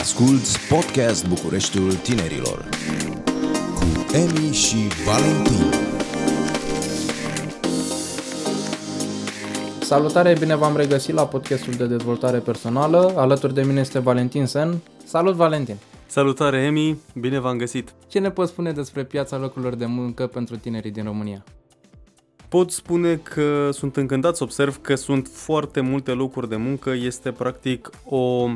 Asculți podcast Bucureștiul Tinerilor cu Emi și Valentin. Salutare, bine v-am regăsit la podcastul de dezvoltare personală. Alături de mine este Valentin Sen. Salut, Valentin! Salutare, Emi! Bine v-am găsit! Ce ne poți spune despre piața locurilor de muncă pentru tinerii din România? Pot spune că sunt încântat să observ că sunt foarte multe locuri de muncă. Este practic o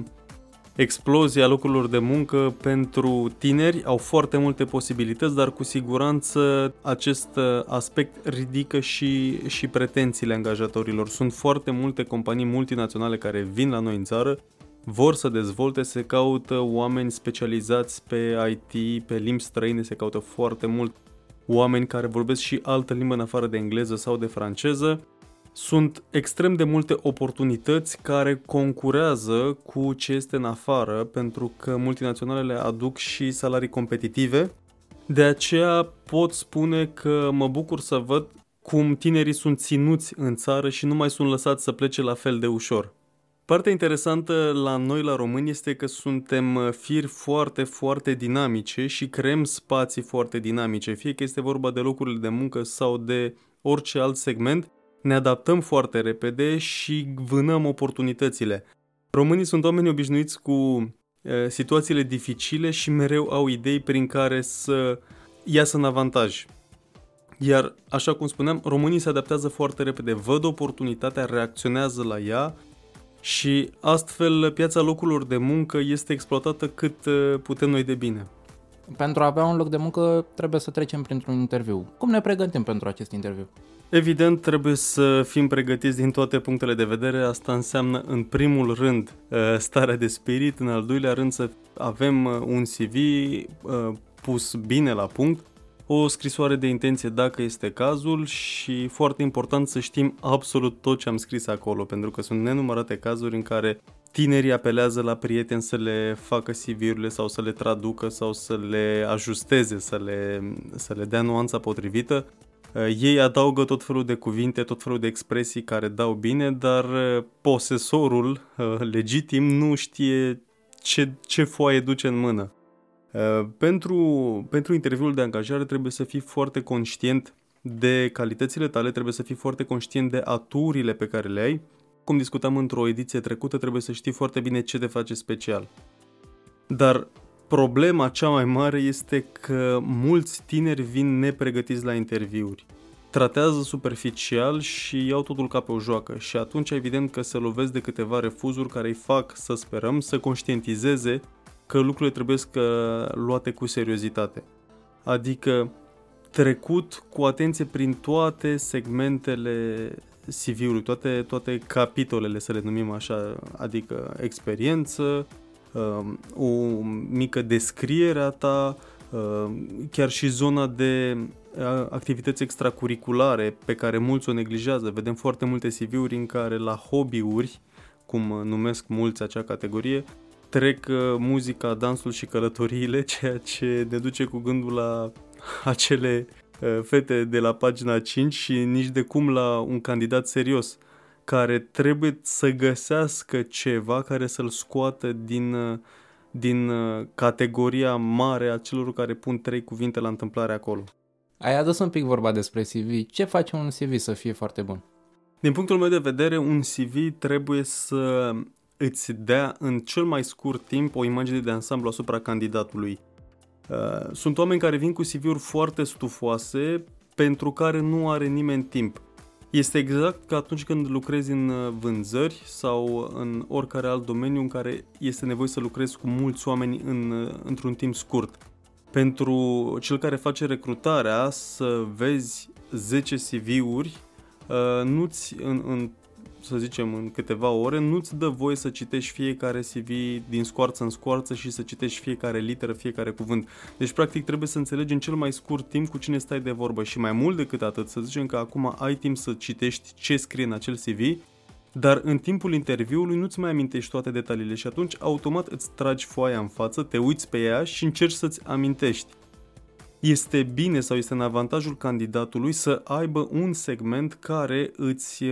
explozie a locurilor de muncă pentru tineri. Au foarte multe posibilități, dar cu siguranță acest aspect ridică și, și pretențiile angajatorilor. Sunt foarte multe companii multinaționale care vin la noi în țară vor să dezvolte, se caută oameni specializați pe IT, pe limbi străine, se caută foarte mult oameni care vorbesc și altă limbă în afară de engleză sau de franceză. Sunt extrem de multe oportunități care concurează cu ce este în afară, pentru că multinaționalele aduc și salarii competitive. De aceea pot spune că mă bucur să văd cum tinerii sunt ținuți în țară și nu mai sunt lăsați să plece la fel de ușor. Partea interesantă la noi, la români, este că suntem uh, firi foarte, foarte dinamice și creăm spații foarte dinamice. Fie că este vorba de locurile de muncă sau de orice alt segment, ne adaptăm foarte repede și vânăm oportunitățile. Românii sunt oameni obișnuiți cu uh, situațiile dificile și mereu au idei prin care să iasă în avantaj. Iar, așa cum spuneam, românii se adaptează foarte repede, văd oportunitatea, reacționează la ea și astfel piața locurilor de muncă este exploatată cât uh, putem noi de bine. Pentru a avea un loc de muncă trebuie să trecem printr-un interviu. Cum ne pregătim pentru acest interviu? Evident, trebuie să fim pregătiți din toate punctele de vedere. Asta înseamnă, în primul rând, uh, starea de spirit, în al doilea rând, să avem uh, un CV pus bine la punct, o scrisoare de intenție dacă este cazul și foarte important să știm absolut tot ce am scris acolo, pentru că sunt nenumărate cazuri în care tinerii apelează la prieteni să le facă CV-urile sau să le traducă sau să le ajusteze, să le, să le dea nuanța potrivită. Uh, ei adaugă tot felul de cuvinte, tot felul de expresii care dau bine, dar uh, posesorul uh, legitim nu știe ce, ce foaie duce în mână. Uh, pentru, pentru interviul de angajare trebuie să fii foarte conștient de calitățile tale, trebuie să fii foarte conștient de aturile pe care le ai. Cum discutam într-o ediție trecută, trebuie să știi foarte bine ce te face special. Dar problema cea mai mare este că mulți tineri vin nepregătiți la interviuri. Tratează superficial și iau totul ca pe o joacă și atunci evident că se lovesc de câteva refuzuri care îi fac, să sperăm, să conștientizeze că lucrurile trebuie să luate cu seriozitate. Adică trecut cu atenție prin toate segmentele CV-ului, toate, toate capitolele, să le numim așa, adică experiență, um, o mică descriere a ta, um, chiar și zona de activități extracurriculare pe care mulți o neglijează. Vedem foarte multe CV-uri în care la hobby-uri, cum numesc mulți acea categorie, trec uh, muzica, dansul și călătoriile, ceea ce ne duce cu gândul la acele uh, fete de la pagina 5 și nici de cum la un candidat serios care trebuie să găsească ceva care să-l scoată din, uh, din categoria mare a celor care pun trei cuvinte la întâmplare acolo. Ai adus un pic vorba despre CV. Ce face un CV să fie foarte bun? Din punctul meu de vedere, un CV trebuie să îți dea în cel mai scurt timp o imagine de ansamblu asupra candidatului. Uh, sunt oameni care vin cu CV-uri foarte stufoase pentru care nu are nimeni timp. Este exact ca atunci când lucrezi în uh, vânzări sau în oricare alt domeniu în care este nevoie să lucrezi cu mulți oameni în, uh, într-un timp scurt. Pentru cel care face recrutarea, să vezi 10 CV-uri, nu-ți, în, în să zicem, în câteva ore, nu-ți dă voie să citești fiecare CV din scoarță în scoarță și să citești fiecare literă, fiecare cuvânt. Deci, practic, trebuie să înțelegi în cel mai scurt timp cu cine stai de vorbă și mai mult decât atât, să zicem că acum ai timp să citești ce scrie în acel CV, dar în timpul interviului nu-ți mai amintești toate detaliile și atunci automat îți tragi foaia în față, te uiți pe ea și încerci să-ți amintești. Este bine sau este în avantajul candidatului să aibă un segment care îți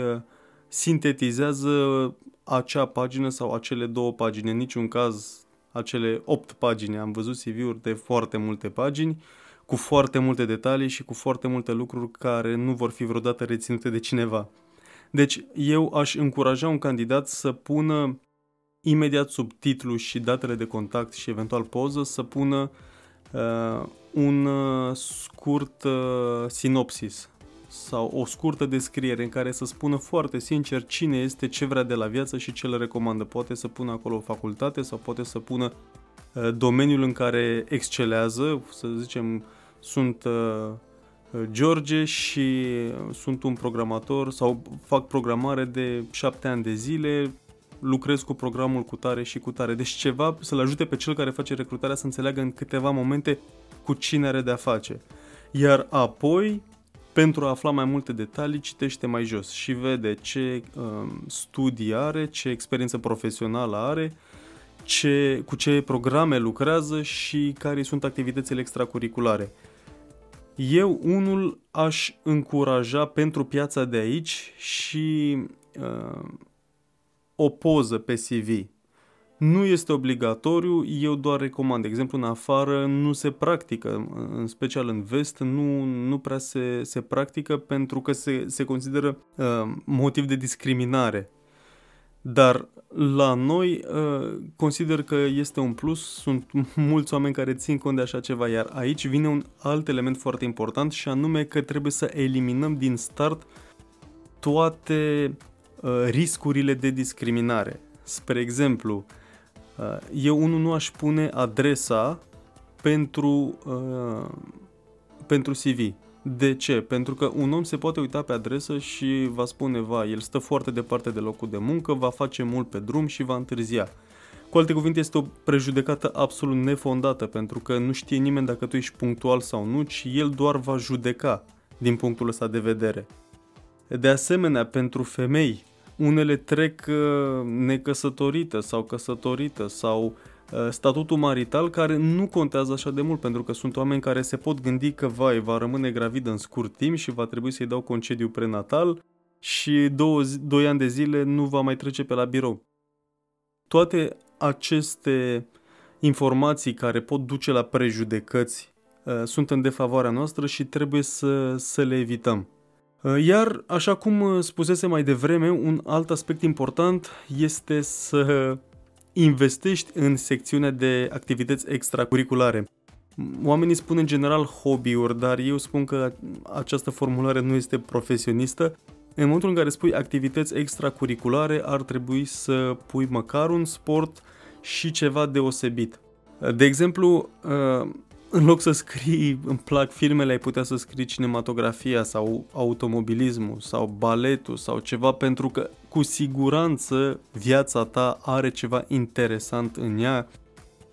sintetizează acea pagină sau acele două pagini. În niciun caz acele 8 pagini. Am văzut CV-uri de foarte multe pagini, cu foarte multe detalii și cu foarte multe lucruri care nu vor fi vreodată reținute de cineva. Deci eu aș încuraja un candidat să pună imediat sub titlu și datele de contact și eventual poză să pună uh, un uh, scurt uh, sinopsis sau o scurtă descriere în care să spună foarte sincer cine este, ce vrea de la viață și ce le recomandă. Poate să pună acolo o facultate sau poate să pună uh, domeniul în care excelează, să zicem, sunt uh, George și sunt un programator sau fac programare de șapte ani de zile, lucrez cu programul cu tare și cu tare. Deci ceva să-l ajute pe cel care face recrutarea să înțeleagă în câteva momente cu cine are de-a face. Iar apoi, pentru a afla mai multe detalii, citește mai jos și vede ce um, studii are, ce experiență profesională are, ce, cu ce programe lucrează și care sunt activitățile extracurriculare. Eu, unul, aș încuraja pentru piața de aici și uh, o poză pe CV. Nu este obligatoriu, eu doar recomand. De exemplu, în afară nu se practică, în special în vest, nu, nu prea se, se practică pentru că se, se consideră uh, motiv de discriminare. Dar la noi uh, consider că este un plus, sunt mulți oameni care țin cont de așa ceva, iar aici vine un alt element foarte important și anume că trebuie să eliminăm din start toate uh, riscurile de discriminare. Spre exemplu, uh, eu unul nu aș pune adresa pentru, uh, pentru CV. De ce? Pentru că un om se poate uita pe adresă și va spune, va, el stă foarte departe de locul de muncă, va face mult pe drum și va întârzia. Cu alte cuvinte, este o prejudecată absolut nefondată, pentru că nu știe nimeni dacă tu ești punctual sau nu, ci el doar va judeca din punctul ăsta de vedere. De asemenea, pentru femei, unele trec uh, necăsătorită sau căsătorită sau uh, Uh, statutul marital care nu contează așa de mult pentru că sunt oameni care se pot gândi că vai, va rămâne gravidă în scurt timp și va trebui să-i dau concediu prenatal și două, doi ani de zile nu va mai trece pe la birou. Toate aceste informații care pot duce la prejudecăți uh, sunt în defavoarea noastră și trebuie să, să le evităm. Uh, iar, așa cum spusese mai devreme, un alt aspect important este să investești în secțiunea de activități extracurriculare. Oamenii spun în general hobby-uri, dar eu spun că această formulare nu este profesionistă. În momentul în care spui activități extracurriculare, ar trebui să pui măcar un sport și ceva deosebit. De exemplu, în loc să scrii îmi plac filmele, ai putea să scrii cinematografia sau automobilismul sau baletul sau ceva pentru că cu siguranță viața ta are ceva interesant în ea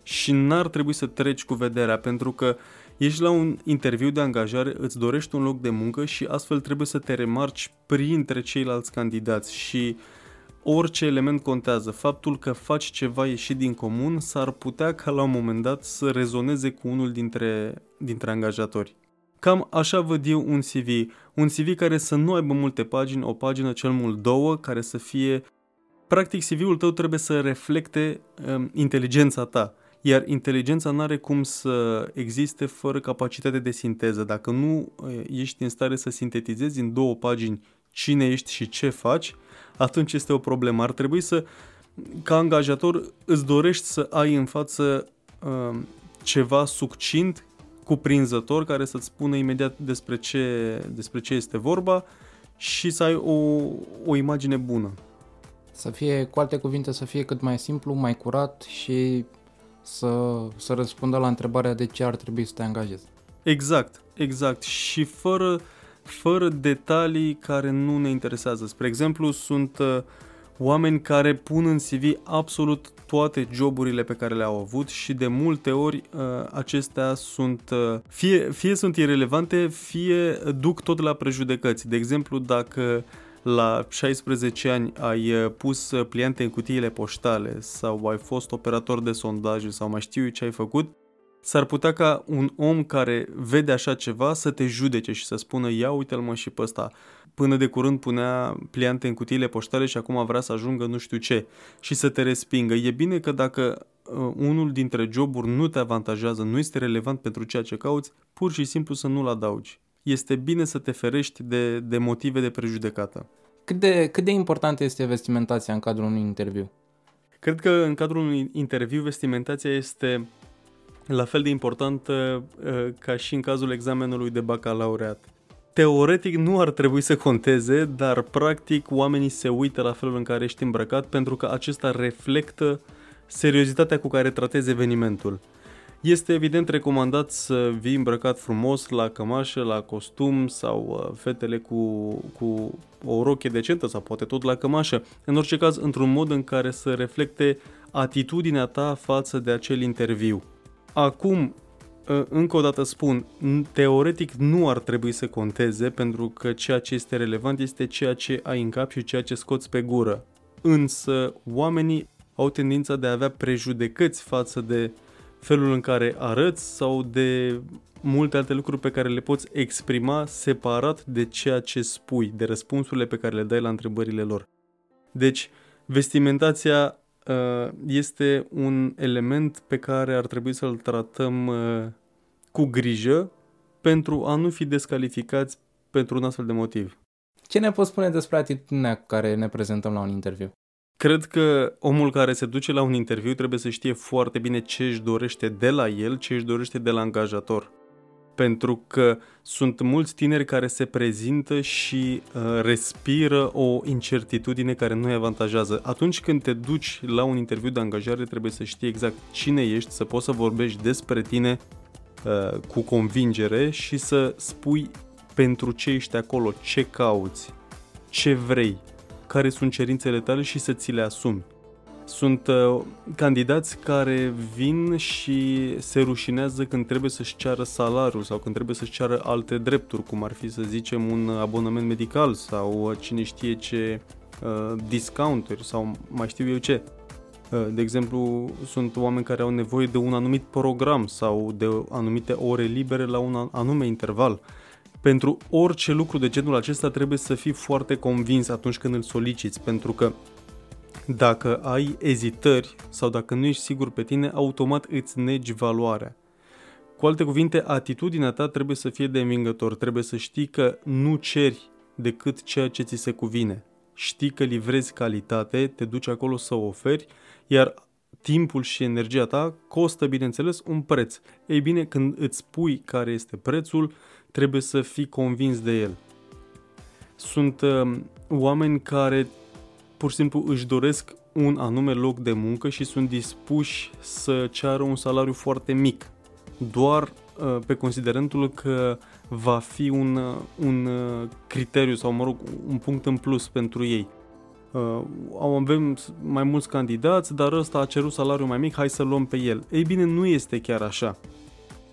și n-ar trebui să treci cu vederea pentru că ești la un interviu de angajare, îți dorești un loc de muncă și astfel trebuie să te remarci printre ceilalți candidați și uh, orice element contează. Faptul că faci ceva ieșit din comun s-ar putea ca la un moment dat să rezoneze cu unul dintre, dintre angajatori. Cam așa văd eu un CV. Un CV care să nu aibă multe pagini, o pagină cel mult două, care să fie... Practic CV-ul tău trebuie să reflecte um, inteligența ta. Iar inteligența nu are cum să existe fără capacitate de sinteză. Dacă nu uh, ești în stare să sintetizezi în două pagini cine ești și ce faci, atunci este o problemă. Ar trebui să, ca angajator, îți dorești să ai în față uh, ceva succint, cuprinzător, care să-ți spună imediat despre ce, despre ce este vorba și să ai o, o imagine bună. Să fie, cu alte cuvinte, să fie cât mai simplu, mai curat și să, să răspundă la întrebarea de ce ar trebui să te angajezi. Exact, exact. Și fără uh, fără detalii care nu ne interesează. Spre exemplu, sunt uh, oameni care pun în CV absolut toate joburile pe care le-au avut și de multe ori uh, acestea sunt uh, fie, fie sunt irelevante, fie duc tot la prejudecăți. De exemplu, dacă la 16 ani ai uh, pus uh, pliante în cutiile poștale sau ai fost operator de sondaje sau mai știu eu ce ai făcut, s-ar putea ca un om care vede așa ceva să te judece și să spună ia uite-l mă și pe ăsta. Până de curând punea pliante în cutiile poștale și acum vrea să ajungă nu știu ce și să te respingă. E bine că dacă uh, unul dintre joburi nu te avantajează, nu este relevant pentru ceea ce cauți, pur și simplu să nu-l adaugi. Este bine să te ferești de, de motive de prejudecată. Cât de, cât de importantă este vestimentația în cadrul unui interviu? Cred că în cadrul unui interviu vestimentația este la fel de importantă uh, ca și în cazul examenului de bacalaureat. Teoretic nu ar trebui să conteze, dar practic oamenii se uită la felul în care ești îmbrăcat pentru că acesta reflectă seriozitatea cu care tratezi evenimentul. Este evident recomandat să vii îmbrăcat frumos la cămașă, la costum sau uh, fetele cu, cu o roche decentă sau poate tot la cămașă. În orice caz, într-un mod în care să reflecte atitudinea ta față de acel interviu. Acum, ă, încă o dată spun, teoretic nu ar trebui să conteze pentru că ceea ce este relevant este ceea ce ai în cap și ceea ce scoți pe gură. Însă oamenii au tendința de a avea prejudecăți față de felul în care arăți sau de multe alte lucruri pe care le poți exprima separat de ceea ce spui, de răspunsurile pe care le dai la întrebările lor. Deci, vestimentația Uh, este un element pe care ar trebui să-l tratăm uh, cu grijă pentru a nu fi descalificați pentru un astfel de motiv. Ce ne poți spune despre atitudinea cu care ne prezentăm la un interviu? Cred că omul care se duce la un interviu trebuie să știe foarte bine ce își dorește de la el, ce își dorește de la angajator pentru că sunt mulți tineri care se prezintă și uh, respiră o incertitudine care nu îi avantajează. Atunci când te duci la un interviu de angajare, trebuie să știi exact cine ești, să poți să vorbești despre tine uh, cu convingere și să spui pentru ce ești acolo, ce cauți, ce vrei, care sunt cerințele tale și să ți le asumi. Sunt uh, candidați care vin și se rușinează când trebuie să-și ceară salariul sau când trebuie să-și ceară alte drepturi, cum ar fi să zicem un abonament medical sau uh, cine știe ce uh, discounturi sau mai știu eu ce. Uh, de exemplu, sunt oameni care au nevoie de un anumit program sau de anumite ore libere la un anume interval. Pentru orice lucru de genul acesta trebuie să fii foarte convins atunci când îl soliciți, pentru că dacă ai ezitări sau dacă nu ești sigur pe tine, automat îți negi valoarea. Cu alte cuvinte, atitudinea ta trebuie să fie de învingător, trebuie să știi că nu ceri decât ceea ce ți se cuvine. Știi că livrezi calitate, te duci acolo să o oferi, iar timpul și energia ta costă, bineînțeles, un preț. Ei bine, când îți spui care este prețul, trebuie să fii convins de el. Sunt uh, oameni care pur și simplu își doresc un anume loc de muncă și sunt dispuși să ceară un salariu foarte mic, doar uh, pe considerentul că va fi un, uh, un uh, criteriu sau, mă rog, un punct în plus pentru ei. Uh, avem mai mulți candidați, dar ăsta a cerut salariu mai mic, hai să luăm pe el. Ei bine, nu este chiar așa.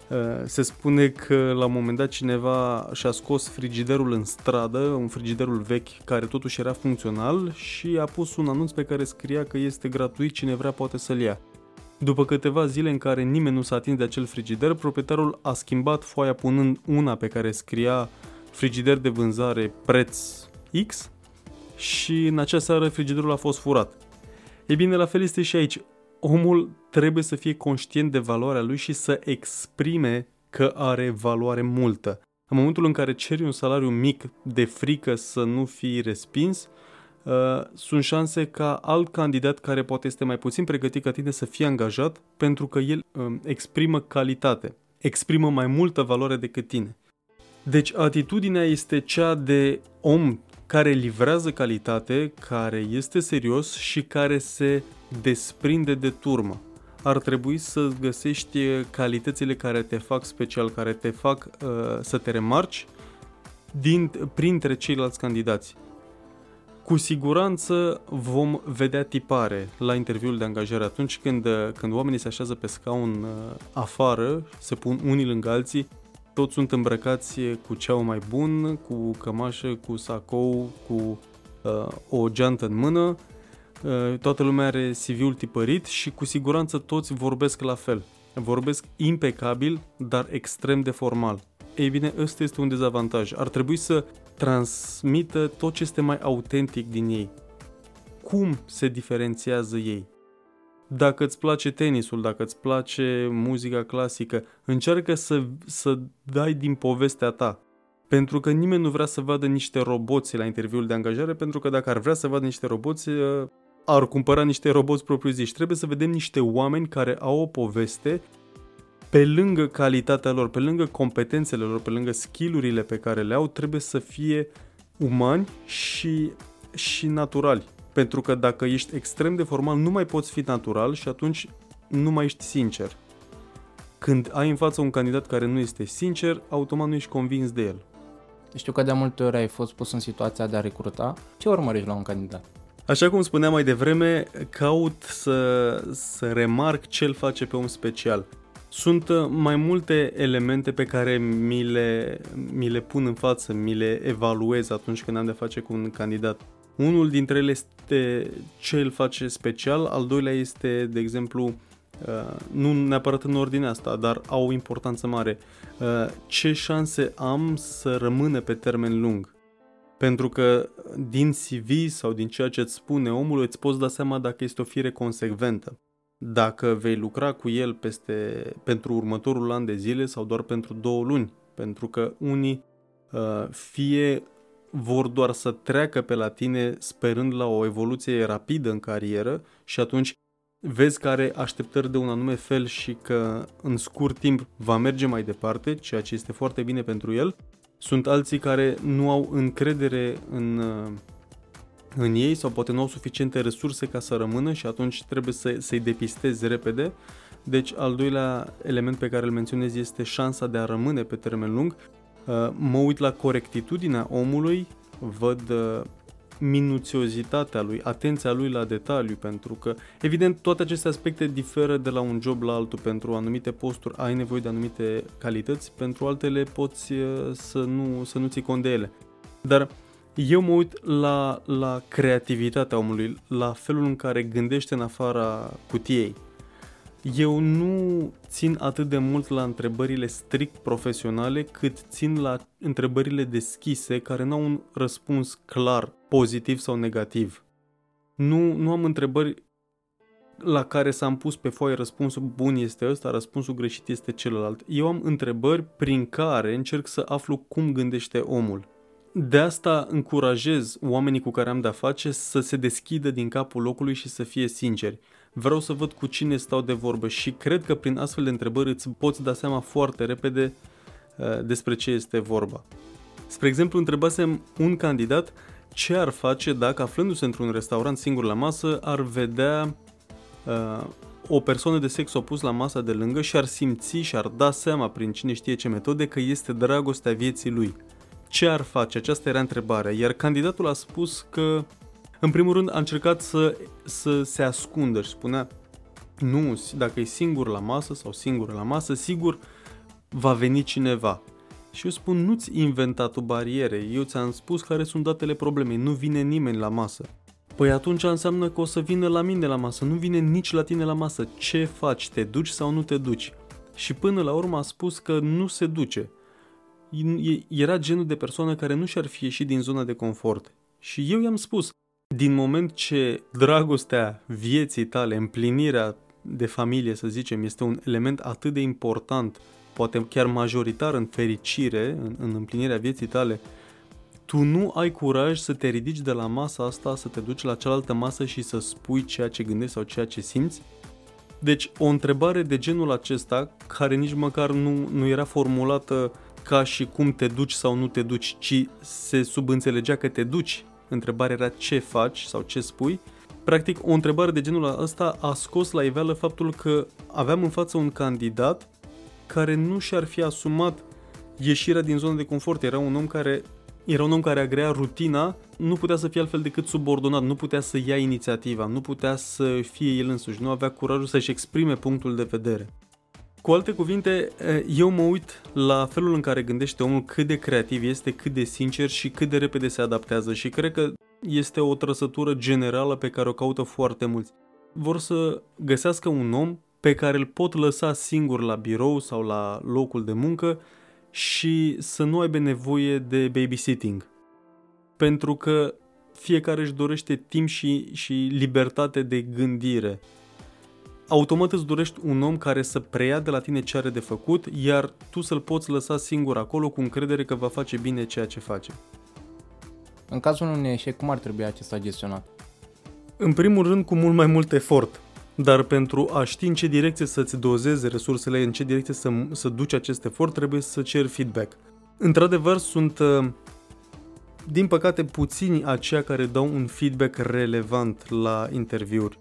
Uh, se spune că la un moment dat cineva și-a scos frigiderul în stradă, un frigiderul vechi care totuși era funcțional și a pus un anunț pe care scria că este gratuit, cine vrea poate să-l ia. După câteva zile în care nimeni nu s-a atins de acel frigider, proprietarul a schimbat foaia punând una pe care scria frigider de vânzare preț X și în acea seară frigiderul a fost furat. Ei bine, la fel este și aici omul trebuie să fie conștient de valoarea lui și să exprime că are valoare multă. În momentul în care ceri un salariu mic de frică să nu fii respins, uh, sunt șanse ca alt candidat care poate este mai puțin pregătit ca tine să fie angajat pentru că el uh, exprimă calitate, exprimă mai multă valoare decât tine. Deci atitudinea este cea de om care livrează calitate, care este serios și care se desprinde de turmă. Ar trebui să găsești calitățile care te fac special, care te fac uh, să te remarci din, printre ceilalți candidați. Cu siguranță vom vedea tipare la interviul de angajare atunci când, când oamenii se așează pe scaun uh, afară, se pun unii lângă alții, toți sunt îmbrăcați cu ceau mai bun, cu cămașă, cu sacou, cu uh, o geantă în mână Uh, toată lumea are CV-ul tipărit și cu siguranță toți vorbesc la fel. Vorbesc impecabil, dar extrem de formal. Ei bine, ăsta este un dezavantaj. Ar trebui să transmită tot ce este mai autentic din ei. Cum se diferențiază ei? Dacă îți place tenisul, dacă îți place muzica clasică, încearcă să, să dai din povestea ta. Pentru că nimeni nu vrea să vadă niște roboți la interviul de angajare, pentru că dacă ar vrea să vadă niște roboți, uh, ar cumpăra niște roboți propriu-ziși. Trebuie să vedem niște oameni care au o poveste pe lângă calitatea lor, pe lângă competențele lor, pe lângă skillurile pe care le au, trebuie să fie umani și, și naturali. Pentru că dacă ești extrem de formal, nu mai poți fi natural și atunci nu mai ești sincer. Când ai în față un candidat care nu este sincer, automat nu ești convins de el. Știu că de multe ori ai fost pus în situația de a recruta. Ce urmărești la un candidat? Așa cum spuneam mai devreme, caut să, să remarc ce îl face pe om special. Sunt uh, mai multe elemente pe care mi le, mi le pun în față, mi le evaluez atunci când am de face cu un candidat. Unul dintre ele este ce îl face special, al doilea este, de exemplu, uh, nu neapărat în ordinea asta, dar au o importanță mare. Uh, ce șanse am să rămână pe termen lung? Pentru că din CV sau din ceea ce îți spune omul îți poți da seama dacă este o fire consecventă dacă vei lucra cu el peste, pentru următorul an de zile sau doar pentru două luni. Pentru că unii uh, fie vor doar să treacă pe la tine sperând la o evoluție rapidă în carieră și atunci vezi că are așteptări de un anume fel și că în scurt timp va merge mai departe, ceea ce este foarte bine pentru el. Sunt alții care nu au încredere în uh, în ei sau poate nu au suficiente resurse ca să rămână și atunci trebuie să, să-i depistezi repede. Deci al doilea element pe care îl menționez este șansa de a rămâne pe termen lung. Uh, mă uit la corectitudinea omului, văd uh, minuțiozitatea lui, atenția lui la detaliu, pentru că, evident, toate aceste aspecte diferă de la un job la altul. Pentru anumite posturi ai nevoie de anumite calități, pentru altele poți uh, să nu, să nu ții cont de ele. Dar eu mă uit la, la creativitatea omului, la felul în care gândește în afara cutiei. Eu nu țin atât de mult la întrebările strict profesionale, cât țin la întrebările deschise care nu au un răspuns clar, pozitiv sau negativ. Nu, nu am întrebări la care s-am pus pe foaie răspunsul bun este ăsta, răspunsul greșit este celălalt. Eu am întrebări prin care încerc să aflu cum gândește omul de asta încurajez oamenii cu care am de-a face să se deschidă din capul locului și să fie sinceri. Vreau să văd cu cine stau de vorbă și cred că prin astfel de întrebări îți poți da seama foarte repede uh, despre ce este vorba. Spre exemplu, întrebasem un candidat ce ar face dacă aflându-se într-un restaurant singur la masă ar vedea uh, o persoană de sex opus la masa de lângă și ar simți și ar da seama prin cine știe ce metode că este dragostea vieții lui ce ar face? Aceasta era întrebarea. Iar candidatul a spus că, în primul rând, a încercat să, să se ascundă și spunea nu, dacă e singur la masă sau singură la masă, sigur va veni cineva. Și eu spun, nu-ți inventa tu bariere, eu ți-am spus care sunt datele problemei, nu vine nimeni la masă. Păi atunci înseamnă că o să vină la mine la masă, nu vine nici la tine la masă. Ce faci? Te duci sau nu te duci? Și până la urmă a spus că nu se duce era genul de persoană care nu și-ar fi ieșit din zona de confort. Și eu i-am spus, din moment ce dragostea vieții tale, împlinirea de familie, să zicem, este un element atât de important, poate chiar majoritar în fericire, în, în împlinirea vieții tale, tu nu ai curaj să te ridici de la masa asta, să te duci la cealaltă masă și să spui ceea ce gândești sau ceea ce simți? Deci, o întrebare de genul acesta, care nici măcar nu, nu era formulată ca și cum te duci sau nu te duci, ci se subînțelegea că te duci. Întrebarea era ce faci sau ce spui. Practic, o întrebare de genul ăsta a scos la iveală faptul că aveam în față un candidat care nu și-ar fi asumat ieșirea din zona de confort. Era un om care era un om care agrea rutina, nu putea să fie altfel decât subordonat, nu putea să ia inițiativa, nu putea să fie el însuși, nu avea curajul să-și exprime punctul de vedere. Cu alte cuvinte, eu mă uit la felul în care gândește omul, cât de creativ este, cât de sincer și cât de repede se adaptează și cred că este o trăsătură generală pe care o caută foarte mulți. Vor să găsească un om pe care îl pot lăsa singur la birou sau la locul de muncă și să nu aibă nevoie de babysitting. Pentru că fiecare își dorește timp și, și libertate de gândire automat îți dorești un om care să preia de la tine ce are de făcut, iar tu să-l poți lăsa singur acolo cu încredere că va face bine ceea ce face. În cazul unui eșec, cum ar trebui acesta gestionat? În primul rând, cu mult mai mult efort. Dar pentru a ști în ce direcție să-ți dozeze resursele, în ce direcție să, să duci acest efort, trebuie să ceri feedback. Într-adevăr, sunt, uh, din păcate, puțini aceia care dau un feedback relevant la interviuri.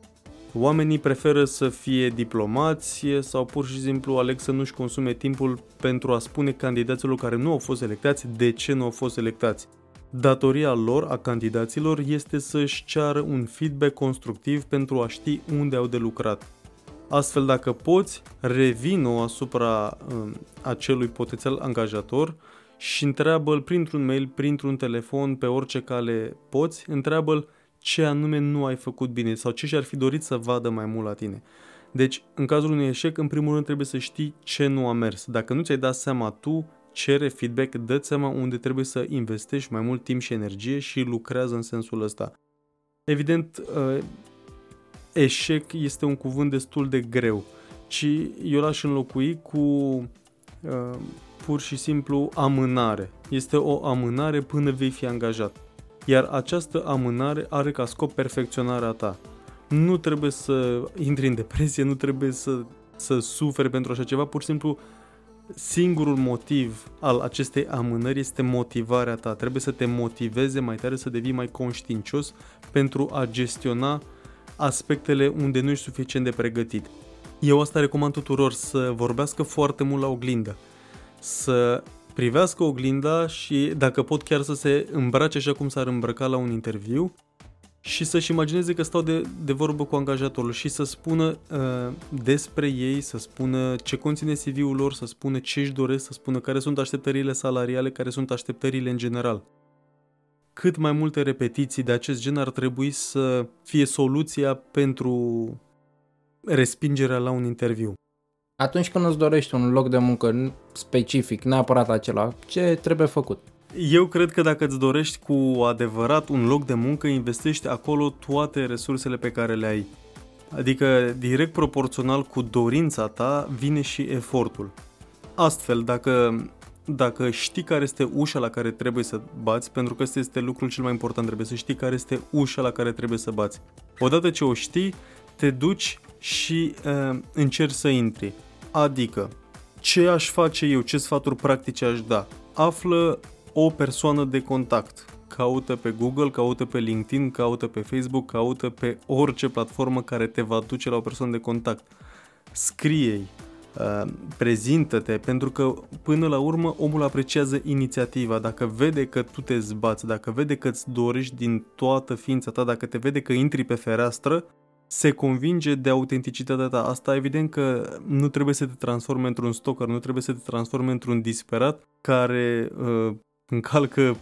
Oamenii preferă să fie diplomați sau pur și simplu aleg să nu-și consume timpul pentru a spune candidaților care nu au fost selectați de ce nu au fost selectați. Datoria lor, a candidaților, este să-și ceară un feedback constructiv pentru a ști unde au de lucrat. Astfel, dacă poți, revină asupra um, acelui potențial angajator și întreabă-l printr-un mail, printr-un telefon, pe orice cale poți, întreabă-l ce anume nu ai făcut bine sau ce și-ar fi dorit să vadă mai mult la tine. Deci, în cazul unui eșec, în primul rând trebuie să știi ce nu a mers. Dacă nu ți-ai dat seama tu, cere feedback, dă seama unde trebuie să investești mai mult timp și energie și lucrează în sensul ăsta. Evident, uh, eșec este un cuvânt destul de greu, ci eu l-aș înlocui cu uh, pur și simplu amânare. Este o amânare până vei fi angajat. Iar această amânare are ca scop perfecționarea ta. Nu trebuie să intri în depresie, nu trebuie să, să suferi pentru așa ceva, pur și simplu singurul motiv al acestei amânări este motivarea ta. Trebuie să te motiveze mai tare să devii mai conștiincios pentru a gestiona aspectele unde nu ești suficient de pregătit. Eu asta recomand tuturor să vorbească foarte mult la oglindă, să privească oglinda și dacă pot chiar să se îmbrace așa cum s-ar îmbrăca la un interviu și să-și imagineze că stau de, de vorbă cu angajatorul și să spună uh, despre ei, să spună ce conține CV-ul lor, să spună ce își doresc, să spună care sunt așteptările salariale, care sunt așteptările în general. Cât mai multe repetiții de acest gen ar trebui să fie soluția pentru respingerea la un interviu. Atunci când îți dorești un loc de muncă specific, neapărat acela, ce trebuie făcut? Eu cred că dacă îți dorești cu adevărat un loc de muncă, investești acolo toate resursele pe care le ai. Adică, direct proporțional cu dorința ta, vine și efortul. Astfel, dacă, dacă știi care este ușa la care trebuie să bați, pentru că ăsta este lucrul cel mai important, trebuie să știi care este ușa la care trebuie să bați. Odată ce o știi, te duci și uh, încerci să intri. Adică, ce aș face eu, ce sfaturi practice aș da? Află o persoană de contact. Caută pe Google, caută pe LinkedIn, caută pe Facebook, caută pe orice platformă care te va duce la o persoană de contact. Scrie-i, uh, prezintă-te, pentru că până la urmă omul apreciază inițiativa. Dacă vede că tu te zbați, dacă vede că îți dorești din toată ființa ta, dacă te vede că intri pe fereastră, se convinge de autenticitatea ta. Asta evident că nu trebuie să te transforme într-un stalker, nu trebuie să te transforme într-un disperat care uh, încalcă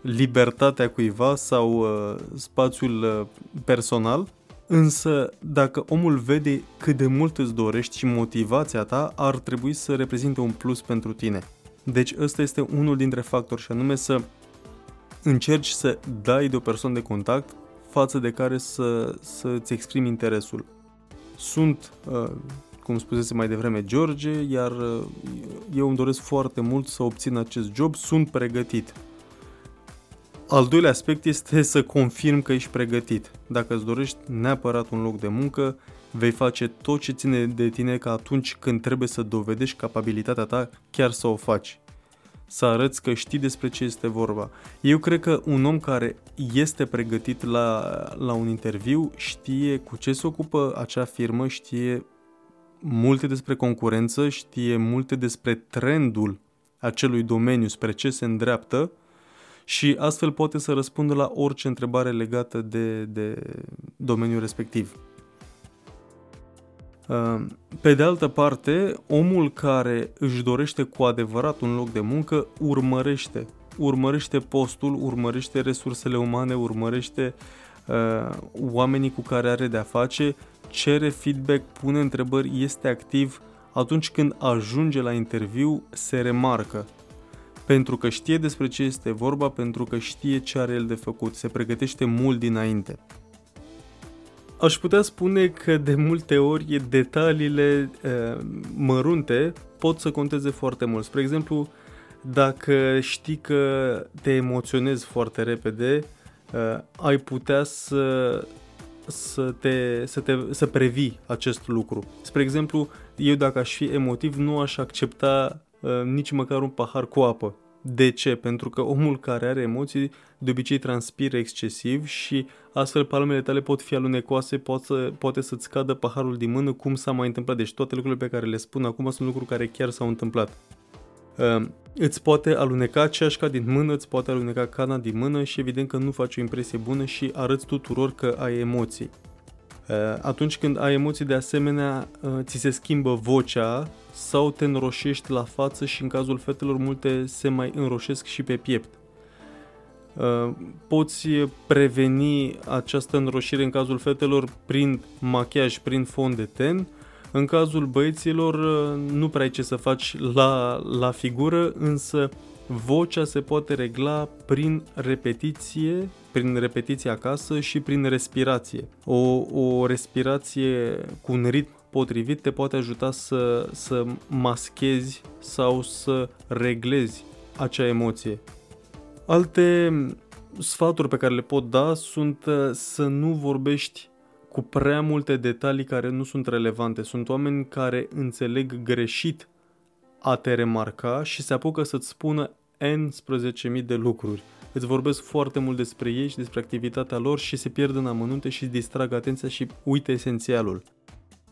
libertatea cuiva sau uh, spațiul uh, personal, însă dacă omul vede cât de mult îți dorești și motivația ta, ar trebui să reprezinte un plus pentru tine. Deci ăsta este unul dintre factori și anume să încerci să dai de o persoană de contact față de care să, să-ți exprimi interesul. Sunt, uh, cum spusese mai devreme George, iar uh, eu îmi doresc foarte mult să obțin acest job, sunt pregătit. Al doilea aspect este să confirm că ești pregătit. Dacă îți dorești neapărat un loc de muncă, vei face tot ce ține de tine ca atunci când trebuie să dovedești capabilitatea ta, chiar să o faci să arăți că știi despre ce este vorba. Eu cred că un om care este pregătit la, la un interviu știe cu ce se ocupă acea firmă, știe multe despre concurență, știe multe despre trendul acelui domeniu, spre ce se îndreaptă și astfel poate să răspundă la orice întrebare legată de, de domeniul respectiv. Ehm, pe de altă parte, omul care își dorește cu adevărat un loc de muncă urmărește, urmărește postul, urmărește resursele umane, urmărește uh, oamenii cu care are de-a face, cere feedback, pune întrebări, este activ, atunci când ajunge la interviu se remarcă. Pentru că știe despre ce este vorba, pentru că știe ce are el de făcut, se pregătește mult dinainte. Aș putea spune că de multe ori detaliile uh, mărunte pot să conteze foarte mult. Spre exemplu, dacă știi că te emoționezi foarte repede, uh, ai putea să să, te, să, te, să previi acest lucru. Spre exemplu, eu dacă aș fi emotiv, nu aș accepta uh, nici măcar un pahar cu apă. De ce? Pentru că omul care are emoții de obicei transpiră excesiv și astfel palmele tale pot fi alunecoase, poate, să, poate să-ți cadă paharul din mână, cum s-a mai întâmplat. Deci toate lucrurile pe care le spun acum sunt lucruri care chiar s-au întâmplat. Uh, îți poate aluneca ceașca din mână, îți poate aluneca cana din mână și evident că nu faci o impresie bună și arăți tuturor că ai emoții. Uh, atunci când ai emoții de asemenea, uh, ți se schimbă vocea sau te înroșești la față și în cazul fetelor multe se mai înroșesc și pe piept. Uh, poți preveni această înroșire în cazul fetelor prin machiaj, prin fond de ten, în cazul băieților nu prea ai ce să faci la, la figură, însă vocea se poate regla prin repetiție, prin repetiție acasă și prin respirație. O, o respirație cu un ritm potrivit te poate ajuta să, să maschezi sau să reglezi acea emoție. Alte sfaturi pe care le pot da sunt uh, să nu vorbești cu prea multe detalii care nu sunt relevante. Sunt oameni care înțeleg greșit a te remarca și se apucă să-ți spună N 11.000 de lucruri. Îți vorbesc foarte mult despre ei și despre activitatea lor și se pierd în amănunte și îți distrag atenția și uite esențialul.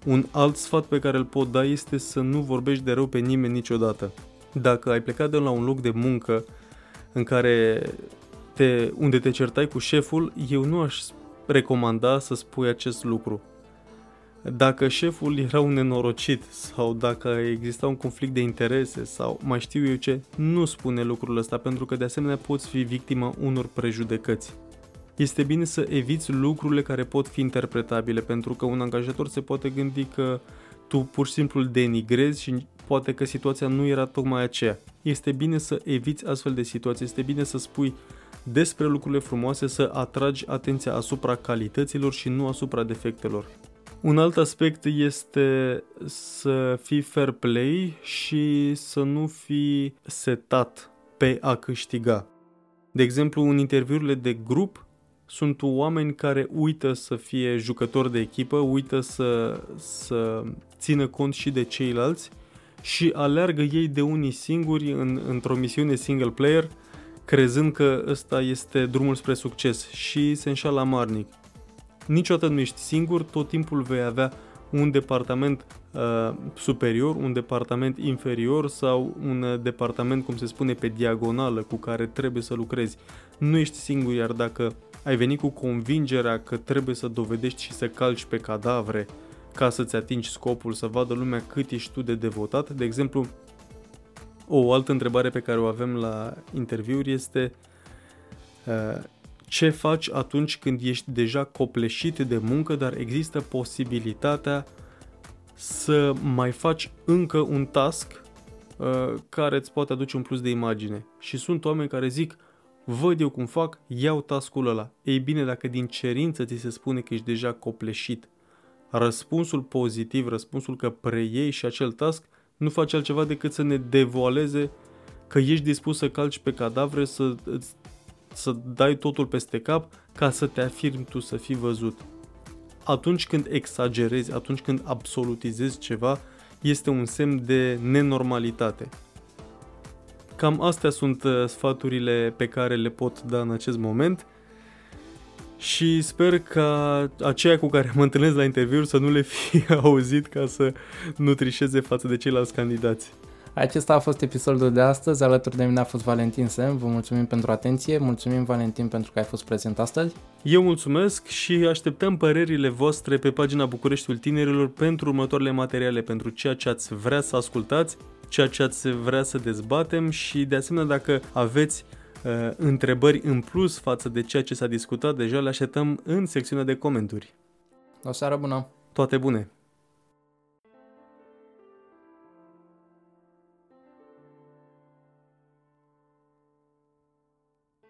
Un alt sfat pe care îl pot da este să nu vorbești de rău pe nimeni niciodată. Dacă ai plecat de la un loc de muncă în care te, unde te certai cu șeful, eu nu aș recomanda să spui acest lucru. Dacă șeful era un nenorocit sau dacă exista un conflict de interese sau mai știu eu ce, nu spune lucrul ăsta pentru că de asemenea poți fi victima unor prejudecăți. Este bine să eviți lucrurile care pot fi interpretabile pentru că un angajator se poate gândi că tu pur și simplu denigrezi și poate că situația nu era tocmai aceea. Este bine să eviți astfel de situații, este bine să spui despre lucrurile frumoase să atragi atenția asupra calităților și nu asupra defectelor. Un alt aspect este să fii fair play și să nu fii setat pe a câștiga. De exemplu, în interviurile de grup sunt oameni care uită să fie jucători de echipă, uită să, să țină cont și de ceilalți și aleargă ei de unii singuri în, într-o misiune single player crezând că ăsta este drumul spre succes și se înșală amarnic. Niciodată nu ești singur, tot timpul vei avea un departament uh, superior, un departament inferior sau un uh, departament, cum se spune, pe diagonală cu care trebuie să lucrezi. Nu ești singur, iar dacă ai venit cu convingerea că trebuie să dovedești și să calci pe cadavre ca să-ți atingi scopul, să vadă lumea cât ești tu de devotat, de exemplu, o altă întrebare pe care o avem la interviuri este uh, ce faci atunci când ești deja copleșit de muncă, dar există posibilitatea să mai faci încă un task uh, care îți poate aduce un plus de imagine. Și sunt oameni care zic, văd eu cum fac, iau taskul ăla. Ei bine, dacă din cerință ți se spune că ești deja copleșit, răspunsul pozitiv, răspunsul că preiei și acel task – nu face altceva decât să ne devoaleze că ești dispus să calci pe cadavre, să, să dai totul peste cap ca să te afirmi tu să fii văzut. Atunci când exagerezi, atunci când absolutizezi ceva, este un semn de nenormalitate. Cam astea sunt uh, sfaturile pe care le pot da în acest moment și sper ca aceia cu care mă întâlnesc la interviuri să nu le fi auzit ca să nu trișeze față de ceilalți candidați. Acesta a fost episodul de astăzi, alături de mine a fost Valentin Sem, vă mulțumim pentru atenție, mulțumim Valentin pentru că ai fost prezent astăzi. Eu mulțumesc și așteptăm părerile voastre pe pagina Bucureștiul Tinerilor pentru următoarele materiale, pentru ceea ce ați vrea să ascultați, ceea ce ați vrea să dezbatem și de asemenea dacă aveți uh, întrebări în plus față de ceea ce s-a discutat deja, le așteptăm în secțiunea de comentarii. O seară bună! Toate bune!